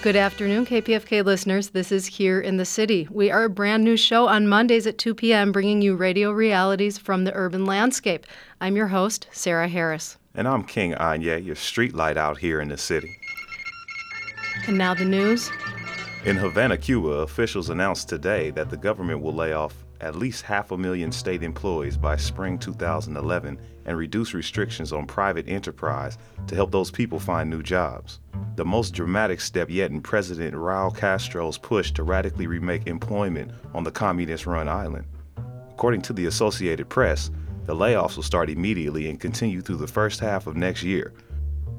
Good afternoon, KPFK listeners. This is Here in the City. We are a brand new show on Mondays at 2 p.m., bringing you radio realities from the urban landscape. I'm your host, Sarah Harris. And I'm King Anya, your street light out here in the city. And now the news. In Havana, Cuba, officials announced today that the government will lay off at least half a million state employees by spring 2011 and reduce restrictions on private enterprise to help those people find new jobs. The most dramatic step yet in President Raul Castro's push to radically remake employment on the communist run island. According to the Associated Press, the layoffs will start immediately and continue through the first half of next year,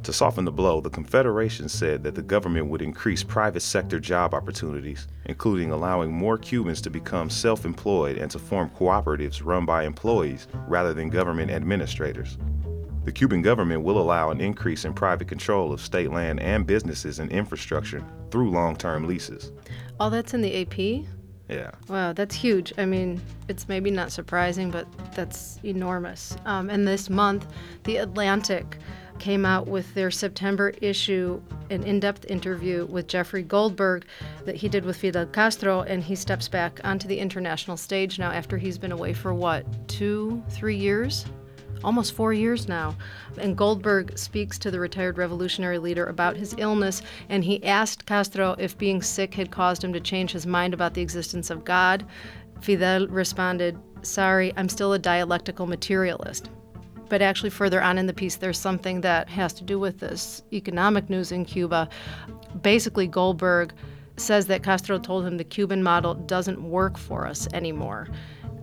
to soften the blow, the Confederation said that the government would increase private sector job opportunities, including allowing more Cubans to become self employed and to form cooperatives run by employees rather than government administrators. The Cuban government will allow an increase in private control of state land and businesses and infrastructure through long term leases. All that's in the AP? Yeah. Wow, that's huge. I mean, it's maybe not surprising, but that's enormous. Um, and this month, The Atlantic came out with their September issue an in-depth interview with Jeffrey Goldberg that he did with Fidel Castro, and he steps back onto the international stage now after he's been away for what two, three years, almost four years now. And Goldberg speaks to the retired revolutionary leader about his illness, and he asked Castro if being sick had caused him to change his mind about the existence of God. Fidel responded, Sorry, I'm still a dialectical materialist. But actually, further on in the piece, there's something that has to do with this economic news in Cuba. Basically, Goldberg says that Castro told him the Cuban model doesn't work for us anymore,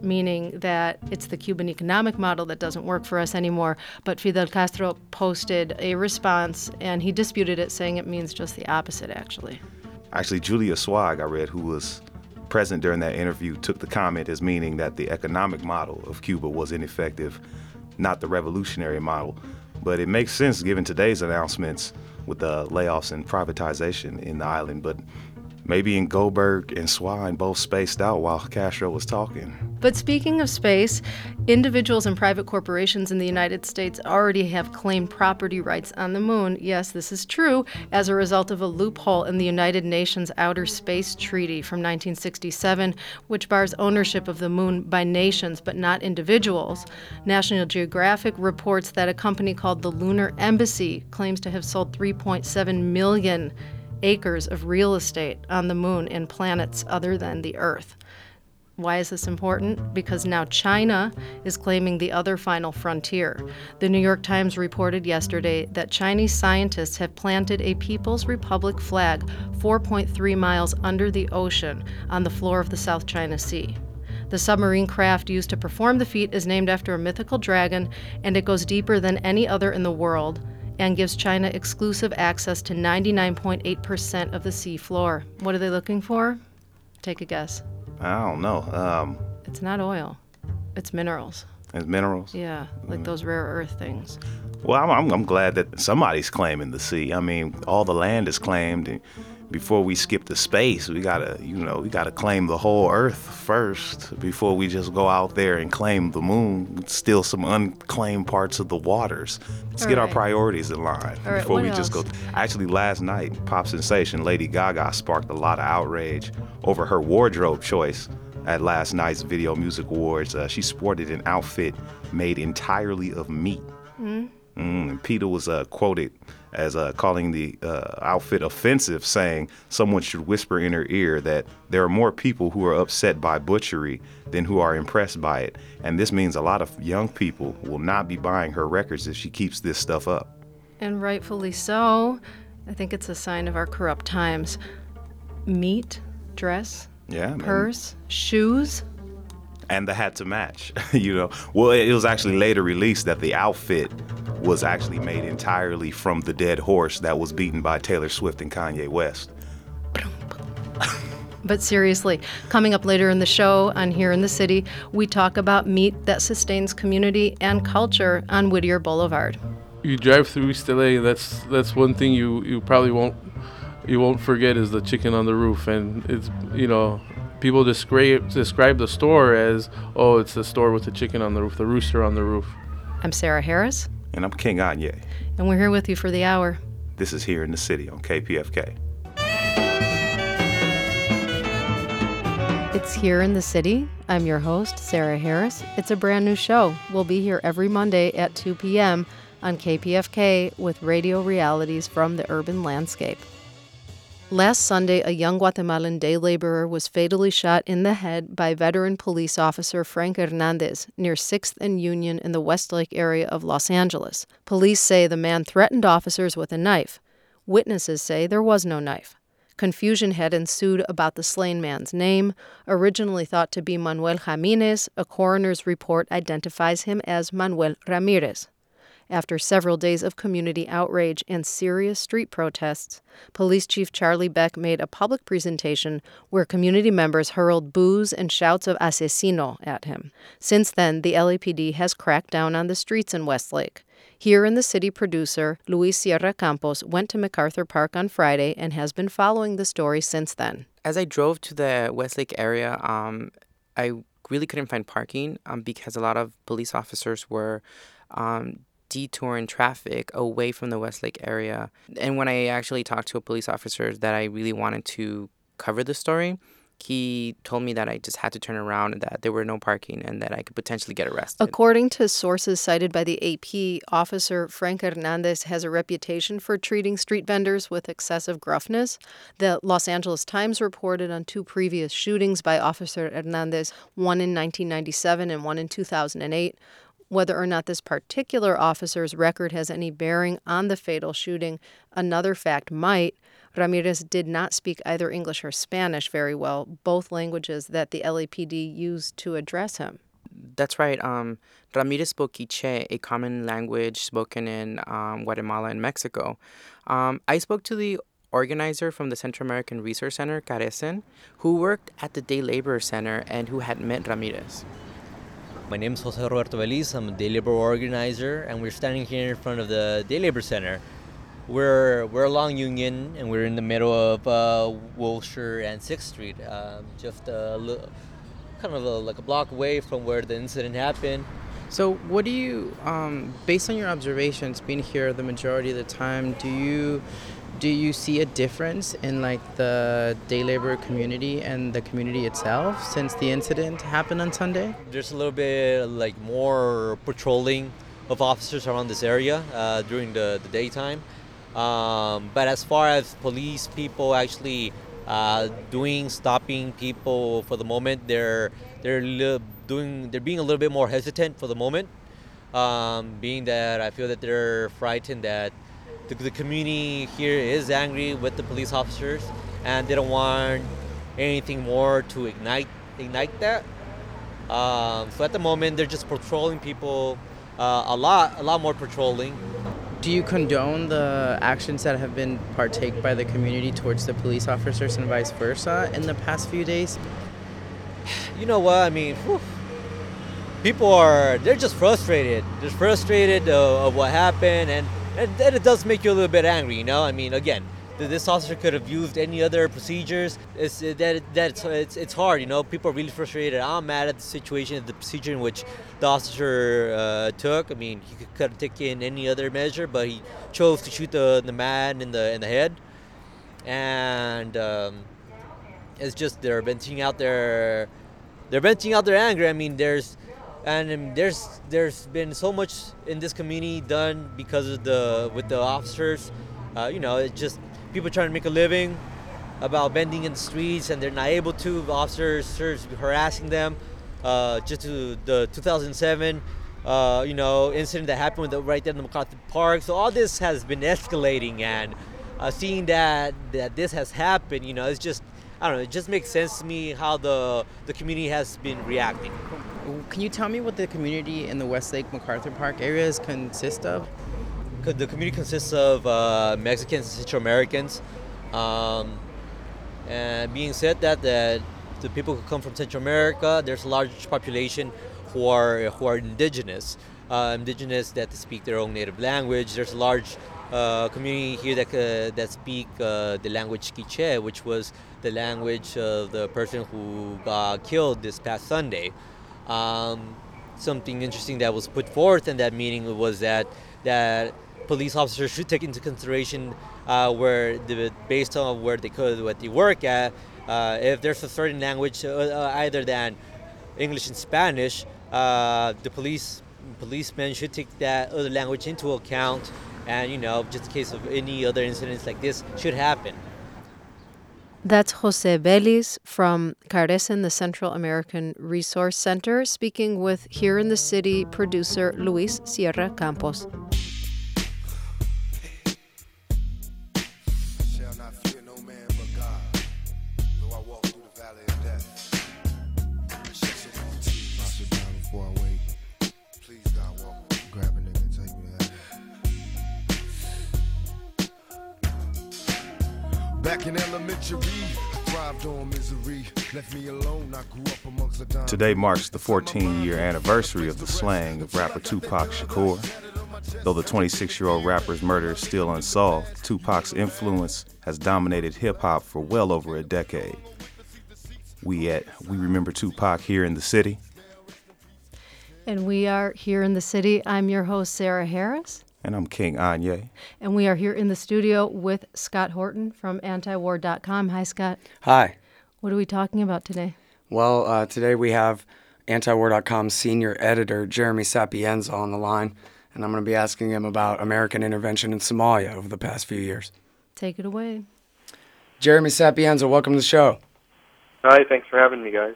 meaning that it's the Cuban economic model that doesn't work for us anymore. But Fidel Castro posted a response and he disputed it, saying it means just the opposite, actually. Actually, Julia Sweig, I read, who was present during that interview, took the comment as meaning that the economic model of Cuba was ineffective not the revolutionary model. But it makes sense given today's announcements with the layoffs and privatization in the island. But maybe in Goldberg and Swine both spaced out while Castro was talking. But speaking of space, individuals and private corporations in the United States already have claimed property rights on the moon. Yes, this is true as a result of a loophole in the United Nations Outer Space Treaty from 1967, which bars ownership of the moon by nations but not individuals. National Geographic reports that a company called the Lunar Embassy claims to have sold 3.7 million acres of real estate on the moon and planets other than the Earth. Why is this important? Because now China is claiming the other final frontier. The New York Times reported yesterday that Chinese scientists have planted a People's Republic flag 4.3 miles under the ocean on the floor of the South China Sea. The submarine craft used to perform the feat is named after a mythical dragon, and it goes deeper than any other in the world and gives China exclusive access to 99.8% of the sea floor. What are they looking for? Take a guess. I don't know. Um, it's not oil, it's minerals. It's minerals? Yeah, like mm. those rare earth things. Well, I'm, I'm, I'm, glad that somebody's claiming the sea. I mean, all the land is claimed. And, before we skip to space, we gotta, you know, we gotta claim the whole Earth first before we just go out there and claim the moon. Steal some unclaimed parts of the waters. Let's All get right. our priorities in line All before right, we else? just go. Actually, last night, pop sensation Lady Gaga sparked a lot of outrage over her wardrobe choice at last night's Video Music Awards. Uh, she sported an outfit made entirely of meat. Mm-hmm. Mm, and PETA was uh, quoted as uh, calling the uh, outfit offensive, saying someone should whisper in her ear that there are more people who are upset by butchery than who are impressed by it. And this means a lot of young people will not be buying her records if she keeps this stuff up. And rightfully so. I think it's a sign of our corrupt times. Meat, dress, yeah, purse, man. shoes and the hat to match. you know, well, it was actually later released that the outfit was actually made entirely from the dead horse that was beaten by Taylor Swift and Kanye West. But seriously, coming up later in the show on Here in the City, we talk about meat that sustains community and culture on Whittier Boulevard. You drive through East LA, that's that's one thing you, you probably won't you won't forget is the chicken on the roof and it's you know people describe describe the store as, oh, it's the store with the chicken on the roof, the rooster on the roof. I'm Sarah Harris. And I'm King Anye. And we're here with you for the hour. This is here in the city on KPFK. It's Here in the City. I'm your host, Sarah Harris. It's a brand new show. We'll be here every Monday at 2 p.m. on KPFK with radio realities from the urban landscape. Last Sunday, a young Guatemalan day laborer was fatally shot in the head by veteran police officer Frank Hernandez near 6th and Union in the Westlake area of Los Angeles. Police say the man threatened officers with a knife. Witnesses say there was no knife. Confusion had ensued about the slain man's name. Originally thought to be Manuel Jimenez, a coroner's report identifies him as Manuel Ramirez. After several days of community outrage and serious street protests, Police Chief Charlie Beck made a public presentation where community members hurled boos and shouts of asesino at him. Since then, the LAPD has cracked down on the streets in Westlake. Here in the city, producer Luis Sierra Campos went to MacArthur Park on Friday and has been following the story since then. As I drove to the Westlake area, um, I really couldn't find parking um, because a lot of police officers were um, detouring traffic away from the Westlake area. And when I actually talked to a police officer that I really wanted to cover the story, he told me that I just had to turn around and that there were no parking and that I could potentially get arrested. According to sources cited by the AP, Officer Frank Hernandez has a reputation for treating street vendors with excessive gruffness. The Los Angeles Times reported on two previous shootings by Officer Hernandez, one in 1997 and one in 2008. Whether or not this particular officer's record has any bearing on the fatal shooting, another fact might. Ramirez did not speak either English or Spanish very well, both languages that the LAPD used to address him. That's right. Um, Ramirez spoke Quiche, a common language spoken in um, Guatemala and Mexico. Um, I spoke to the organizer from the Central American Resource Center, Carecen, who worked at the Day Labor Center and who had met Ramirez. My name is Jose Roberto Beliz. I'm a day labor organizer, and we're standing here in front of the Day Labor Center. We're we're along Union, and we're in the middle of uh, Wilshire and Sixth Street, um, just a little, kind of a, like a block away from where the incident happened. So, what do you, um, based on your observations, being here the majority of the time, do you do you see a difference in like the day labor community and the community itself since the incident happened on Sunday? There's a little bit like more patrolling of officers around this area uh, during the, the daytime. Um, but as far as police people actually uh, doing stopping people for the moment, they're they're li- doing they're being a little bit more hesitant for the moment. Um, being that I feel that they're frightened that the, the community here is angry with the police officers and they don't want anything more to ignite ignite that. Um, so at the moment they're just patrolling people uh, a lot a lot more patrolling do you condone the actions that have been partake by the community towards the police officers and vice versa in the past few days? You know what? I mean, whew, people are they're just frustrated. They're frustrated uh, of what happened, and, and and it does make you a little bit angry. You know, I mean, again, this officer could have used any other procedures. It's that that's it's, it's hard, you know. People are really frustrated. I'm mad at the situation, the procedure in which the officer uh, took. I mean, he could have taken any other measure, but he chose to shoot the the man in the in the head, and um, it's just they're venting out their they're venting out their anger. I mean, there's and there's there's been so much in this community done because of the with the officers. Uh, you know, it just people trying to make a living about bending in the streets and they're not able to. Officers harassing them. Uh, just to the 2007, uh, you know, incident that happened the, right there in the MacArthur Park. So all this has been escalating, and uh, seeing that that this has happened, you know, it's just I don't know. It just makes sense to me how the the community has been reacting. Can you tell me what the community in the Westlake MacArthur Park areas consist of? the community consists of uh, Mexicans and Central Americans. Um, and being said that, that the people who come from Central America, there's a large population who are who are indigenous, uh, indigenous that speak their own native language. There's a large uh, community here that uh, that speak uh, the language Quiche, which was the language of the person who got killed this past Sunday. Um, something interesting that was put forth in that meeting was that that police officers should take into consideration uh, where the, based on where they could what they work at Uh, if there's a certain language uh, uh, either than English and Spanish, uh, the police policemen should take that other language into account, and you know, just in case of any other incidents like this should happen. That's Jose Belis from Carecen, the Central American Resource Center, speaking with Here in the City producer Luis Sierra Campos. Back in elementary, thrived on misery. Left me alone, I grew up amongst the Today marks the 14 year anniversary of the slaying of rapper Tupac Shakur. Though the 26 year old rapper's murder is still unsolved, Tupac's influence has dominated hip hop for well over a decade. We at We Remember Tupac here in the city. And we are here in the city. I'm your host, Sarah Harris. And I'm King Anye. And we are here in the studio with Scott Horton from antiwar.com. Hi, Scott. Hi. What are we talking about today? Well, uh, today we have antiwar.com senior editor Jeremy Sapienza on the line, and I'm going to be asking him about American intervention in Somalia over the past few years. Take it away. Jeremy Sapienza, welcome to the show. Hi, thanks for having me, guys.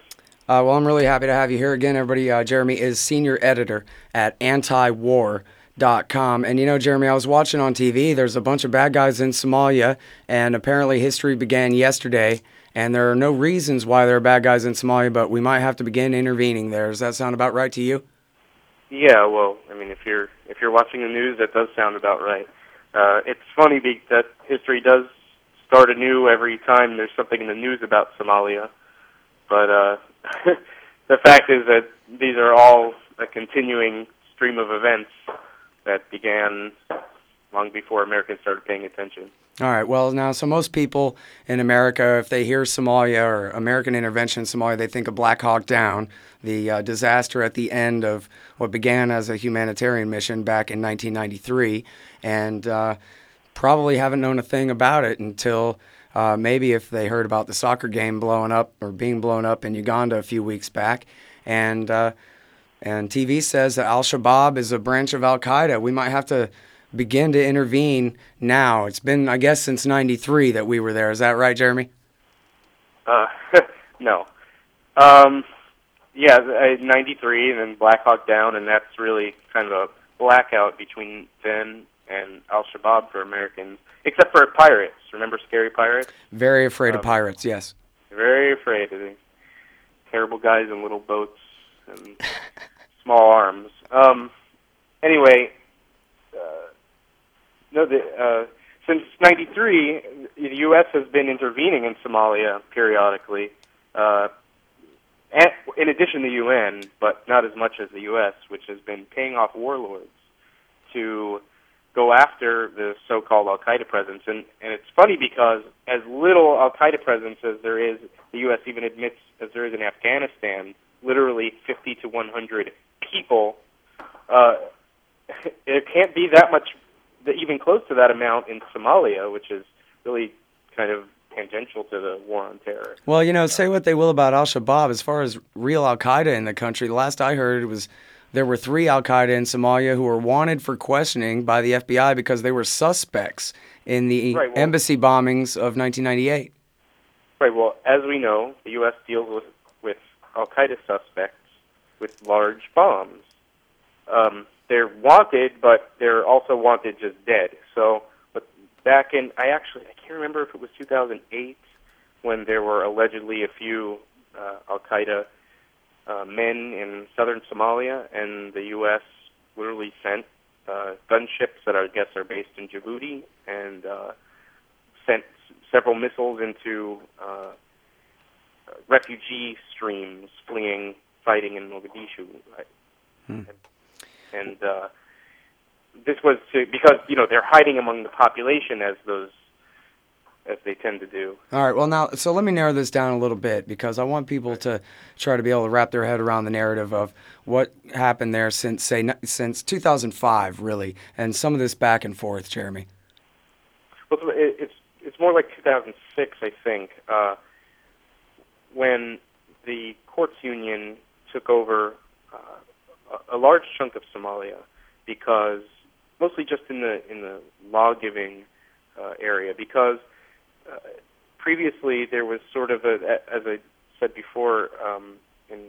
Uh, well, I'm really happy to have you here again, everybody. Uh, Jeremy is senior editor at Antiwar.com Com. And you know, Jeremy, I was watching on TV. There's a bunch of bad guys in Somalia, and apparently history began yesterday. And there are no reasons why there are bad guys in Somalia, but we might have to begin intervening there. Does that sound about right to you? Yeah, well, I mean, if you're if you're watching the news, that does sound about right. Uh, it's funny that history does start anew every time there's something in the news about Somalia, but uh, the fact is that these are all a continuing stream of events that began long before Americans started paying attention. All right. Well, now, so most people in America, if they hear Somalia or American intervention in Somalia, they think of Black Hawk Down, the uh, disaster at the end of what began as a humanitarian mission back in 1993, and uh, probably haven't known a thing about it until uh, maybe if they heard about the soccer game blowing up or being blown up in Uganda a few weeks back, and uh, and TV says that Al Shabaab is a branch of Al Qaeda. We might have to begin to intervene now. It's been, I guess, since 93 that we were there. Is that right, Jeremy? Uh, no. Um, yeah, 93 and then Black Hawk Down, and that's really kind of a blackout between then and Al Shabaab for Americans, except for pirates. Remember scary pirates? Very afraid um, of pirates, yes. Very afraid of these terrible guys in little boats and small arms. Um, anyway, uh, no, the, uh, since '93, the U.S. has been intervening in Somalia periodically. Uh, and in addition to the UN, but not as much as the U.S., which has been paying off warlords to go after the so-called Al Qaeda presence. And and it's funny because as little Al Qaeda presence as there is, the U.S. even admits as there is in Afghanistan, literally 50 to 100 people, uh, it can't be that much, even close to that amount in Somalia, which is really kind of tangential to the war on terror. Well, you know, say what they will about Al Shabaab, as far as real Al Qaeda in the country, the last I heard was there were three Al Qaeda in Somalia who were wanted for questioning by the FBI because they were suspects in the right, well, embassy bombings of 1998. Right. Well, as we know, the U.S. deals with with Al Qaeda suspects with large bombs. Um, they're wanted, but they're also wanted just dead. So, but back in, I actually, I can't remember if it was 2008 when there were allegedly a few uh, Al Qaeda uh, men in southern Somalia, and the U.S. literally sent uh, gunships that I guess are based in Djibouti and uh, sent several missiles into uh, refugee streams fleeing fighting in Mogadishu. Right? Hmm. And, and uh, this was to because you know they're hiding among the population as those as they tend to do. All right. Well, now, so let me narrow this down a little bit because I want people to try to be able to wrap their head around the narrative of what happened there since, say, since 2005, really, and some of this back and forth, Jeremy. Well, it's it's more like 2006, I think. Uh, when the courts union took over uh, a, large chunk of Somalia because mostly just in the in the law giving uh, area because uh, previously there was sort of a as I said before um, in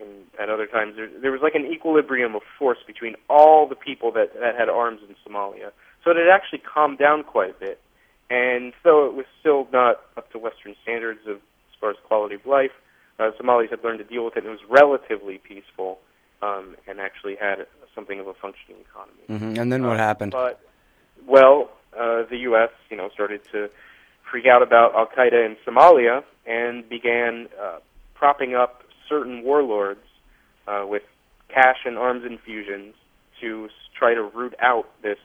in at other times there, there was like an equilibrium of force between all the people that that had arms in Somalia. So it had actually calmed down quite a bit. And though it was still not up to Western standards of far as quality of life uh, Somalis had learned to deal with it and it was relatively peaceful um, and actually had something of a functioning economy. hmm And then what Uh, happened? But well, uh, the U.S. you know started to freak out about Al Qaeda in Somalia and began uh, propping up certain warlords uh, with cash and arms infusions to try to root out this,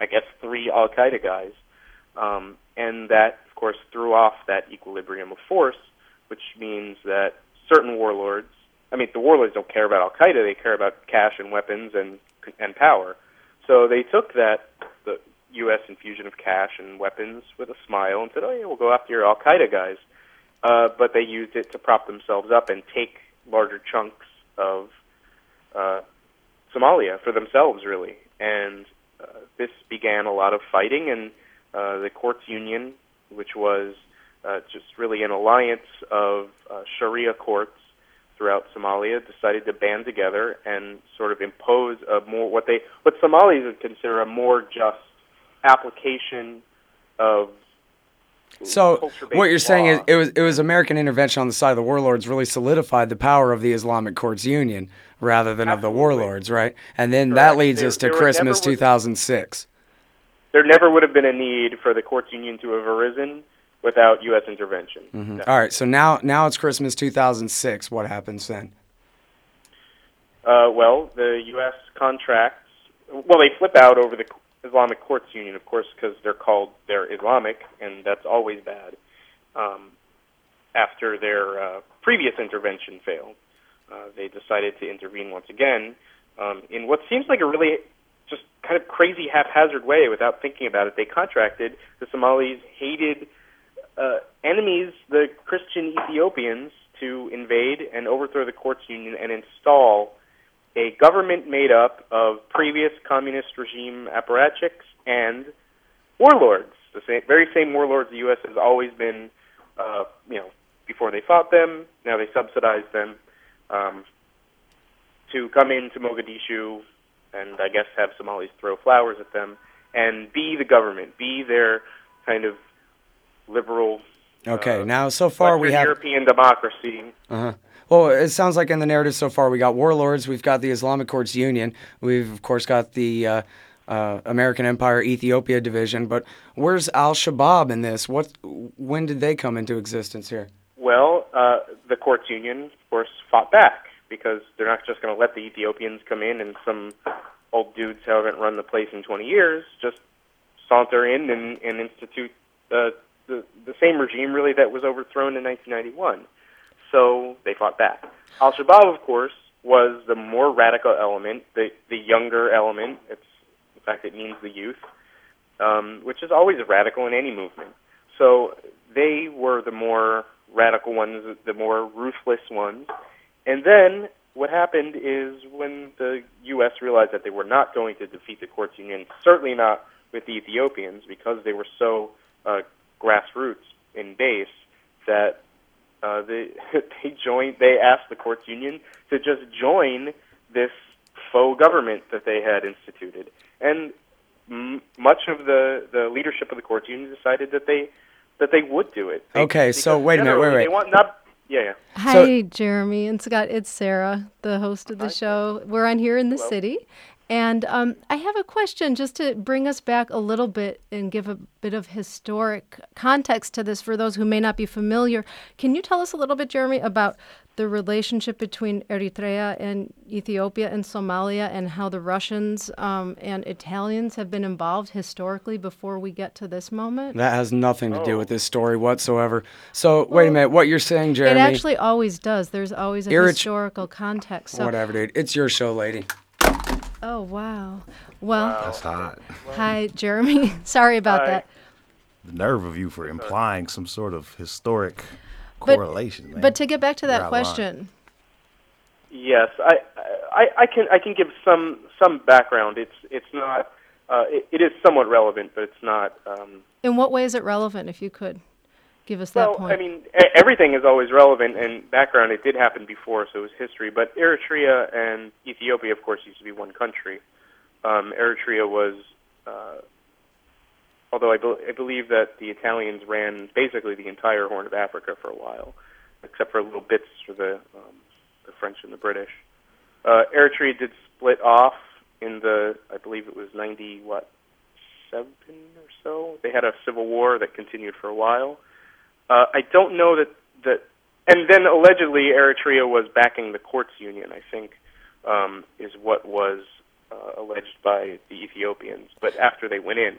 I guess, three Al Qaeda guys, um, and that course threw off that equilibrium of force, which means that certain warlords. I mean, the warlords don't care about Al Qaeda; they care about cash and weapons and and power. So they took that the U.S. infusion of cash and weapons with a smile and said, "Oh yeah, we'll go after your Al Qaeda guys." Uh, but they used it to prop themselves up and take larger chunks of uh, Somalia for themselves, really. And uh, this began a lot of fighting, and uh, the courts union, which was uh, just really an alliance of uh, Sharia courts throughout Somalia, decided to band together and sort of impose a more what they what Somalis would consider a more just application of So what you're saying is it was it was American intervention on the side of the warlords really solidified the power of the Islamic Courts Union rather than of the warlords, right? And then that leads There- us to Christmas never was- 2006. There never would have been a need for the courts union to have arisen without U.S. intervention. Mhm. All right, so now now it's Christmas 2006. What happens then? Uh, well, the U.S. contracts. Well, they flip out over the Islamic Courts Union, of course, because they're called they're Islamic, and that's always bad. Um, after their uh, previous intervention failed, uh, they decided to intervene once again um, in what seems like a really just kind of crazy haphazard way without thinking about it. They contracted the Somalis hated uh, enemies, the Christian Ethiopians, to invade and overthrow the courts union and install a government made up of previous communist regime apparatchiks and warlords. The same, very same warlords the U.S. has always been, uh, you know, before they fought them, now they subsidize them um, to come into Mogadishu and I guess have Somalis throw flowers at them and be the government, be their kind of liberal Okay, Uh, now so far we have European democracy. Uh-huh. Well, it sounds like in the narrative so far we got warlords, we've got the Islamic Courts Union, we've of course got the uh, uh, American Empire Ethiopia division, but where's Al Shabaab in this? What? When did they come into existence here? Well, uh, the courts union, of course, fought back because they're not just going to let the Ethiopians come in and some old dudes who haven't run the place in 20 years just saunter in and, and institute uh, the the same regime really that was overthrown in 1991. So they fought back. Al Shabaab, of course, was the more radical element, the the younger element. It's in fact it means the youth, um, which is always radical in any movement. So they were the more radical ones, the more ruthless ones. And then what happened is when the U.S. realized that they were not going to defeat the courts union, certainly not with the Ethiopians, because they were so uh, grassroots in base, that uh, they they joined. They asked the courts union to just join this faux government that they had instituted, and m- much of the the leadership of the courts union decided that they that they would do it. They- Okay, so wait a minute, wait, wait. They want not. Yeah, yeah. Hi, So- Jeremy and Scott. It's Sarah, the host of the show. We're on here in the Hello. city. And um, I have a question just to bring us back a little bit and give a bit of historic context to this for those who may not be familiar. Can you tell us a little bit, Jeremy, about the relationship between Eritrea and Ethiopia and Somalia and how the Russians um, and Italians have been involved historically before we get to this moment? That has nothing to do with this story whatsoever. So wait a minute, what you're saying, Jeremy? It actually always does. There's always a Erit- historical context. So, Whatever, dude. It's your show, lady. Oh wow. Well, That's hot. hi Jeremy. Sorry about Hi. that. The nerve of you for implying some sort of historic But- correlation, man. But to get back to that out of line. question, Yes, I, I, I can I can give some some background. It's it's not uh, it, it is somewhat relevant, but it's not. Um, in what way is it relevant? If you could give us that well, point. I mean, everything is always relevant and background. It did happen before, so it was history. But Eritrea and Ethiopia, of course, used to be one country. Um, Eritrea was, uh, although I, bel I believe that the Italians ran basically the entire Horn of Africa for a while, except for little bits for the um, the French and the British. Uh, Eritrea did split off in the, I believe it was ninety what seven or so. They had a civil war that continued for a while. Uh, I don't know that that, and then allegedly Eritrea was backing the courts union. I think um, is what was uh, alleged by the Ethiopians. But after they went in,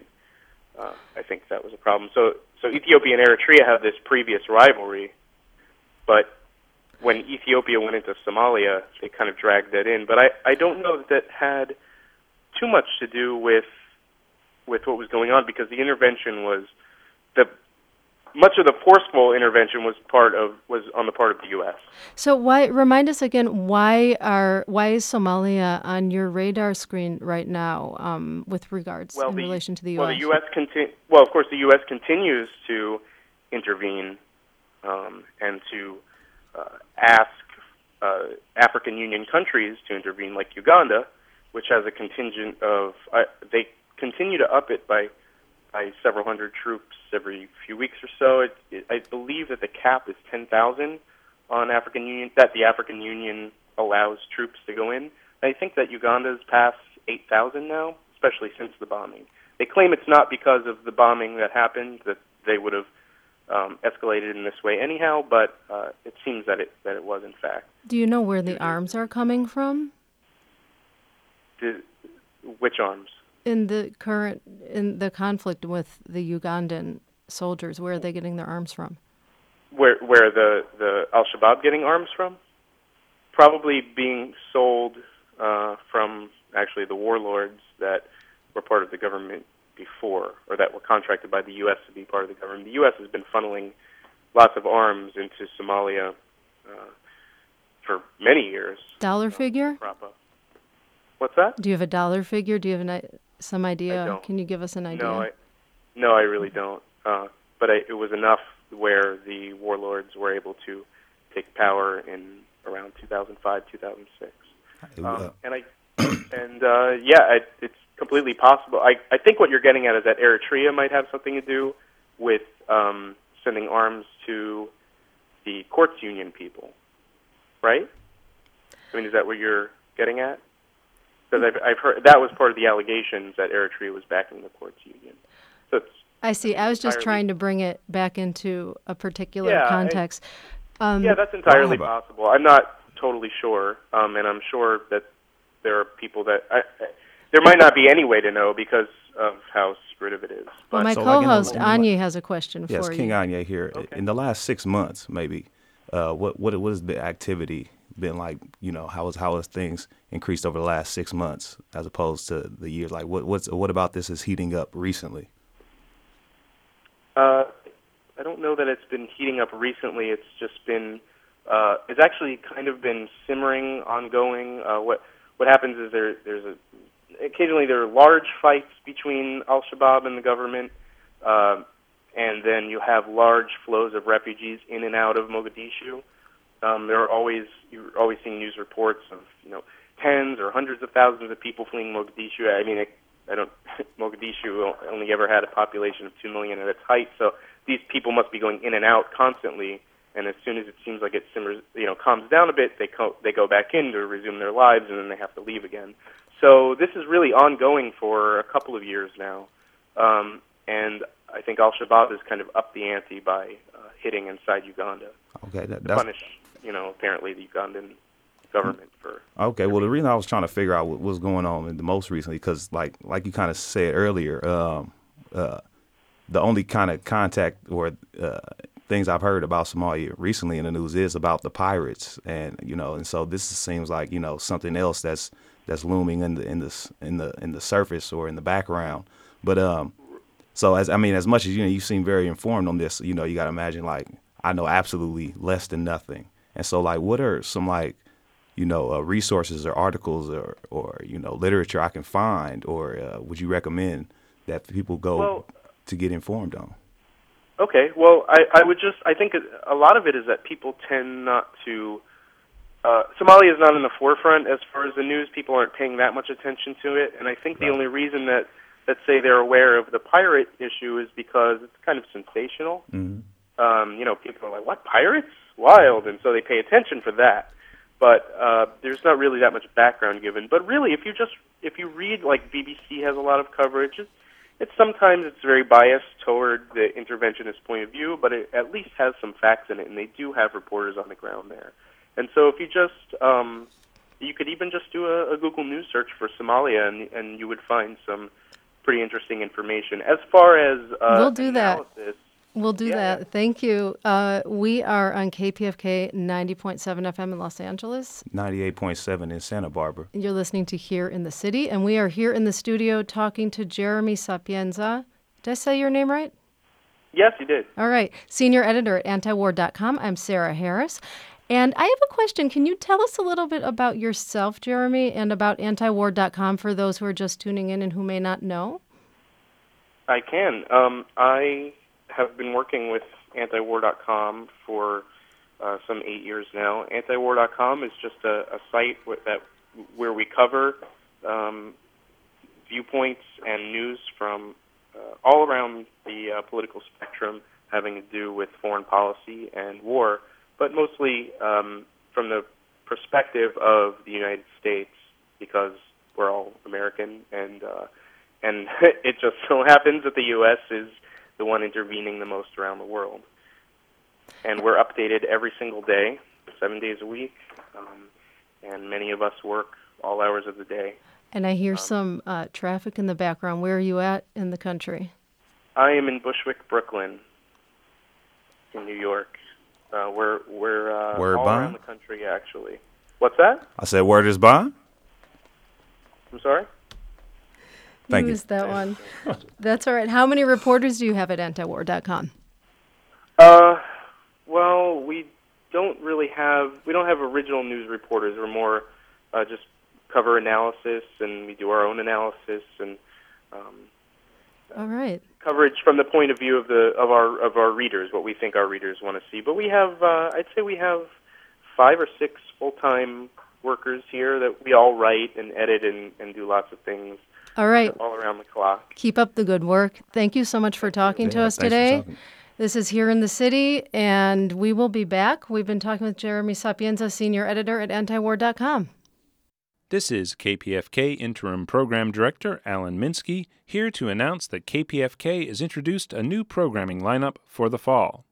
uh, I think that was a problem. So so Ethiopia and Eritrea have this previous rivalry, but when Ethiopia went into Somalia, they kind of dragged that in. But I I don't know that that had too much to do with with what was going on because the intervention was the much of the forceful intervention was part of was on the part of the U.S. so why remind us again why are why is Somalia on your radar screen right now um, with regards in the, relation to the U.S. Well, the U.S. Conti- well, of course, the U.S. continues to intervene um, and to uh, ask uh, African Union countries to intervene, like Uganda, which has a contingent of uh, they continue to up it by by several hundred troops every few weeks or so. It, it, I believe that the cap is ten thousand on African Union that the African Union allows troops to go in. I think that Uganda's passed eight thousand now, especially since the bombing. They claim it's not because of the bombing that happened that they would have um, escalated in this way anyhow, but uh, it seems that it that it was in fact. Do you know where the arms are coming from which arms? In the current in the conflict with the Ugandan soldiers? Where are they getting their arms from? Where where the the Al Shabaab getting arms from? Probably being sold uh, from actually the warlords that were part of the government before, or that were contracted by the U.S. to be part of the government. The U.S. has been funneling lots of arms into Somalia uh, for many years. Dollar figure? Prop up. What's that? Do you have a dollar figure? Do you have an, some idea? Can you give us an idea? No, I, no, I really don't. Uh, but I, it was enough where the warlords were able to take power in around 2005, 2006. Uh, Um, and I, and uh, yeah, I, it's completely possible. I, I think what you're getting at is that Eritrea might have something to do with um, sending arms to the courts union people, right? I mean, is that what you're getting at? Because I've, I've heard that was part of the allegations that Eritrea was backing the courts union. So I see. I was just entirely- trying to bring it back into a particular Yeah, I- context. um, Yeah, that's entirely Wow. possible. I'm not totally sure, um, and I'm sure that there are people that I, I, there might not be any way to know because of how secretive it is. well, But my So, like, in the- co-host in the- Anya has a question Yes, for King you. Anya here. Okay. In the last six months, maybe, uh, what what what has the activity been like? You know, how has how has things increased over the last six months as opposed to the years? Like, what what's what about this is heating up recently? uh, I don't know that it's been heating up recently. It's just been uh, it's actually kind of been simmering, ongoing. Uh, what what happens is there there's a occasionally there are large fights between Al Shabaab and the government, um, and then you have large flows of refugees in and out of Mogadishu. Um, there are always you're always seeing news reports of you know tens or hundreds of thousands of people fleeing Mogadishu. I mean, it, I don't Mogadishu only ever had a population of two million at its height, so these people must be going in and out constantly. And as soon as it seems like it simmers, you know, calms down a bit, they co- they go back in to resume their lives, and then they have to leave again. So this is really ongoing for a couple of years now, um, and I think Al Shabaab has kind of upped the ante by uh, hitting inside Uganda Okay, that, to that's punish, you know, apparently the Ugandan government for. Okay, well, the reason I was trying to figure out what was going on in the most recently, because like like you kind of said earlier, um, uh, the only kind of contact or uh, things I've heard about Somalia recently in the news is about the pirates, and you know, and so this seems like you know something else that's that's looming in the in the in the in the surface or in the background. But um, so as I mean, as much as you know, you seem very informed on this. You know, you got to imagine like I know absolutely less than nothing. And so, like, what are some like, you know, uh, resources or articles or or you know, literature I can find, or uh, would you recommend that people go Well- to get informed on? Okay, well, I, I would just, I think a lot of it is that people tend not to. Uh, Somalia is not in the forefront as far as the news. People aren't paying that much attention to it, and I think the Right. only reason that that say they're aware of the pirate issue is because it's kind of sensational. hmm Um, you know, people are like, "What pirates? Wild!" and so they pay attention for that. But uh, there's not really that much background given. But really, if you just if you read like BBC has a lot of coverage, it's, it's sometimes it's very biased toward the interventionist point of view, but it at least has some facts in it, and they do have reporters on the ground there. And so if you just um, you could even just do a, a Google News search for Somalia, and and you would find some pretty interesting information. As far as uh, We'll do that. We'll do Yeah, that. yeah. Thank you. Uh, we are on KPFK 90.7 FM in Los Angeles. Ninety-eight point seven in Santa Barbara. You're listening to Here in the City, and we are here in the studio talking to Jeremy Sapienza. Did I say your name right? Yes, you did. All right. Senior editor at antiwar.com. I'm Sarah Harris. And I have a question. Can you tell us a little bit about yourself, Jeremy, and about antiwar.com for those who are just tuning in and who may not know? I can. Um, I have been working with antiwar.com for uh, some eight years now. Antiwar.com is just a, a site with that where we cover um, viewpoints and news from uh, all around the uh, political spectrum having to do with foreign policy and war, but mostly um, from the perspective of the United States because we're all American and uh, and it just so happens that the U.S. is the one intervening the most around the world. And we're updated every single day, seven days a week, um, and many of us work all hours of the day. And I hear some uh, traffic in the background. Where are you at in the country? I am in Bushwick, Brooklyn, in New York. Uh, we're we're uh, Word all bond? around the country actually. What's that? I said, word is bond. I'm sorry. Thank you. Use that one. That's all right. How many reporters do you have at antiwar.com? Uh, well, we don't really have we don't have original news reporters. We're more uh, just cover analysis, and we do our own analysis and um, All right. coverage from the point of view of the of our of our readers, what we think our readers want to see. But we have, uh, I'd say, we have five or six full time workers here that we all write and edit and, and do lots of things All right. all around the clock. Keep up the good work. Thank you so much for talking to us today. This is Here in the City, and we will be back. We've been talking with Jeremy Sapienza, senior editor at antiwar.com. This is KPFK Interim Program Director Alan Minsky here to announce that KPFK has introduced a new programming lineup for the fall.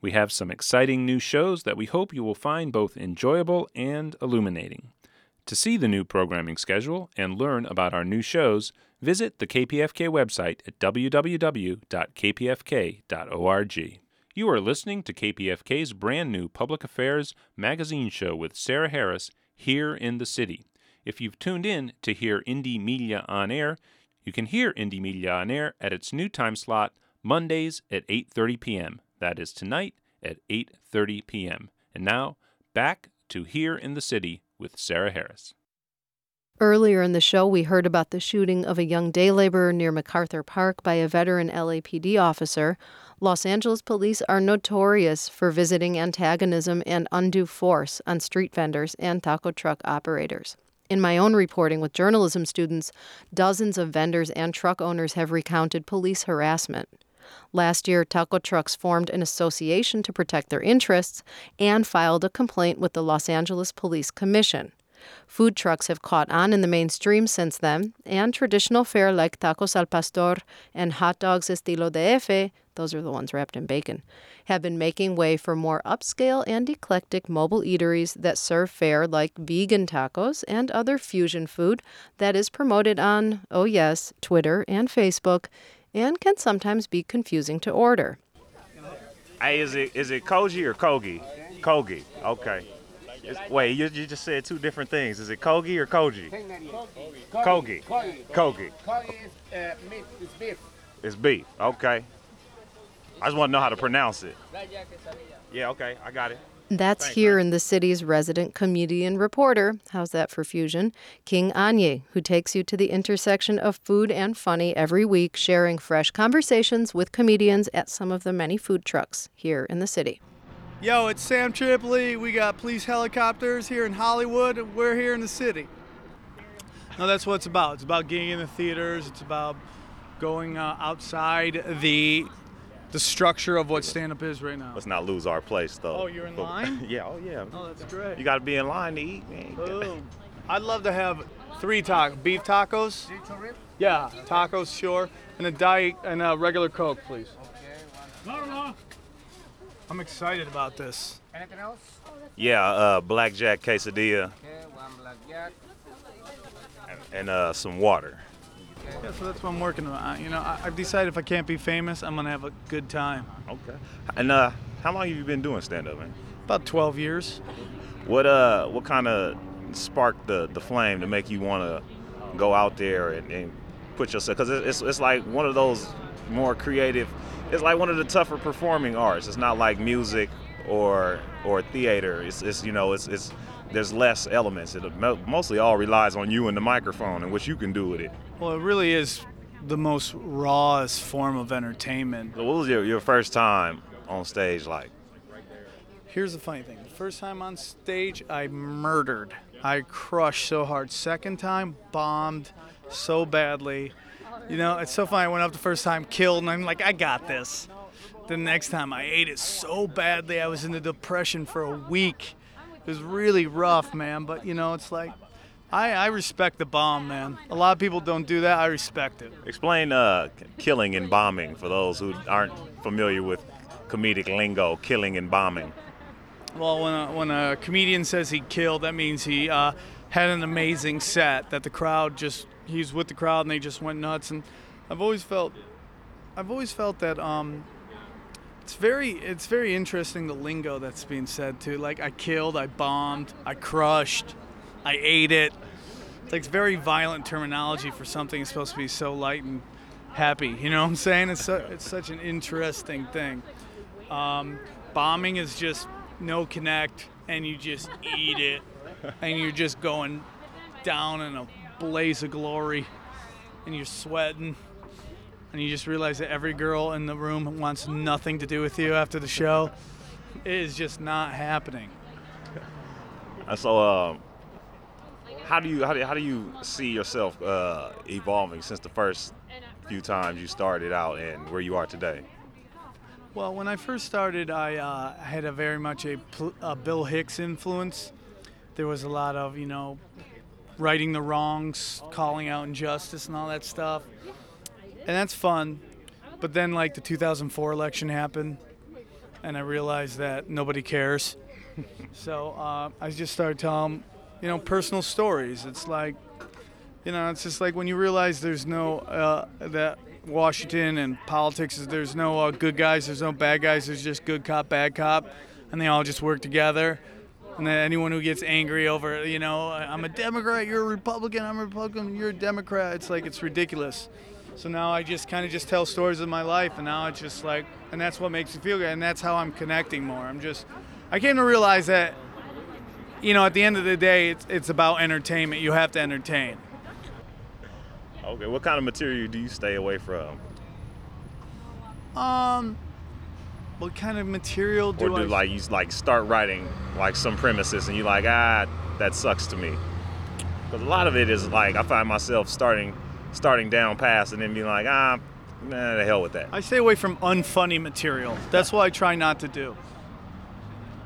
We have some exciting new shows that we hope you will find both enjoyable and illuminating. To see the new programming schedule and learn about our new shows, visit the KPFK website at www.kpfk.org. You are listening to KPFK's brand new public affairs magazine show with Sarah Harris here in the city. If you've tuned in to hear Indymedia on air, you can hear Indymedia on air at its new time slot Mondays at 8:30 p.m. That is tonight at 8:30 p.m. And now, back to Here in the City with Sarah Harris. Earlier in the show, we heard about the shooting of a young day laborer near MacArthur Park by a veteran LAPD officer. Los Angeles police are notorious for visiting antagonism and undue force on street vendors and taco truck operators. In my own reporting with journalism students, dozens of vendors and truck owners have recounted police harassment. Last year, taco trucks formed an association to protect their interests and filed a complaint with the Los Angeles Police Commission. Food trucks have caught on in the mainstream since then, and traditional fare like tacos al pastor and hot dogs estilo DF, those are the ones wrapped in bacon, have been making way for more upscale and eclectic mobile eateries that serve fare like vegan tacos and other fusion food that is promoted on, oh yes, Twitter and Facebook, and can sometimes be confusing to order. Hey, is it is it Koji or Kogi? Kogi. Okay. It's- wait, you, you just said two different things. Is it Kogi or Koji? Kogi. Kogi. Uh, meat, is beef. It's beef. Okay. I just want to know how to pronounce it. Yeah, okay, I got it. That's Thanks, here man. in the city's resident comedian reporter. How's that for fusion? King Anye, who takes you to the intersection of food and funny every week, sharing fresh conversations with comedians at some of the many food trucks here in the city. Yo, it's Sam Tripoli. We got police helicopters here in Hollywood. and We're here in the city. No, that's what it's about. It's about getting in the theaters. It's about going uh, outside the the structure of what stand-up is right now. Let's not lose our place, though. Oh, you're in But- line? yeah, oh, yeah. Oh, that's great. You got to be in line to eat, man. Boom. I'd love to have three tacos. Beef tacos. Yeah, tacos, sure, and a diet and a regular Coke, please. Okay. I'm excited about this. Anything else? Yeah, uh, blackjack quesadilla Okay, one blackjack. and, and uh, some water. Yeah, so that's what I'm working on. You know, I, I've decided if I can't be famous, I'm gonna have a good time. Okay. And uh, how long have you been doing stand-up, man? About 12 years. What uh, what kind of sparked the the flame to make you want to go out there and, and put yourself? Because it's it's like one of those more creative. It's like one of the tougher performing arts. It's not like music or or theater. It's it's you know it's it's there's less elements. It mostly all relies on you and the microphone and what you can do with it. Well, it really is the most rawest form of entertainment. So what was your, your first time on stage like? Here's the funny thing. The first time on stage, I murdered. I crushed so hard. Second time, bombed so badly. You know, it's so funny. I went up the first time, killed, and I'm like, I got this. The next time, I ate it so badly, I was in the depression for a week. It was really rough, man. But, you know, it's like, I, I respect the bomb, man. A lot of people don't do that. I respect it. Explain uh, killing and bombing for those who aren't familiar with comedic lingo. Killing and bombing. Well, when a, when a comedian says he killed, that means he uh, had an amazing set. That the crowd just he's with the crowd and they just went nuts. And I've always felt, I've always felt that um, it's very it's very interesting the lingo that's being said too. Like I killed, I bombed, I crushed, I ate it. It's like very violent terminology for something that's supposed to be so light and happy. You know what I'm saying? It's it's such an interesting thing. Um, bombing is just no connect, and you just eat it, and you're just going down in a blaze of glory, and you're sweating, and you just realize that every girl in the room wants nothing to do with you after the show. It is just not happening. And so, um, how do you how do, how do you see yourself uh, evolving since the first few times you started out and where you are today? Well, when I first started, I uh, had a very much a, a Bill Hicks influence. There was a lot of, you know, righting the wrongs, calling out injustice, and all that stuff. And that's fun. But then, like, the 2004 election happened, and I realized that nobody cares. so uh, I just started telling, you know, personal stories. It's like, you know, it's just like when you realize there's no uh, that Washington and politics is there's no uh, good guys, there's no bad guys, there's just good cop, bad cop, and they all just work together. And then anyone who gets angry over, you know, I'm a Democrat, you're a Republican, I'm a Republican, you're a Democrat, it's like it's ridiculous. So now I just kind of just tell stories of my life, and now it's just like, and that's what makes me feel good, and that's how I'm connecting more. I'm just, I came to realize that, you know, at the end of the day, it's it's about entertainment. You have to entertain. Okay, what kind of material do you stay away from, Um, what kind of material do or do I? like you like start writing like some premises and you're like ah that sucks to me? Because a lot of it is like I find myself starting starting down past and then being like ah nah, the hell with that. I stay away from unfunny material. That's what I try not to do.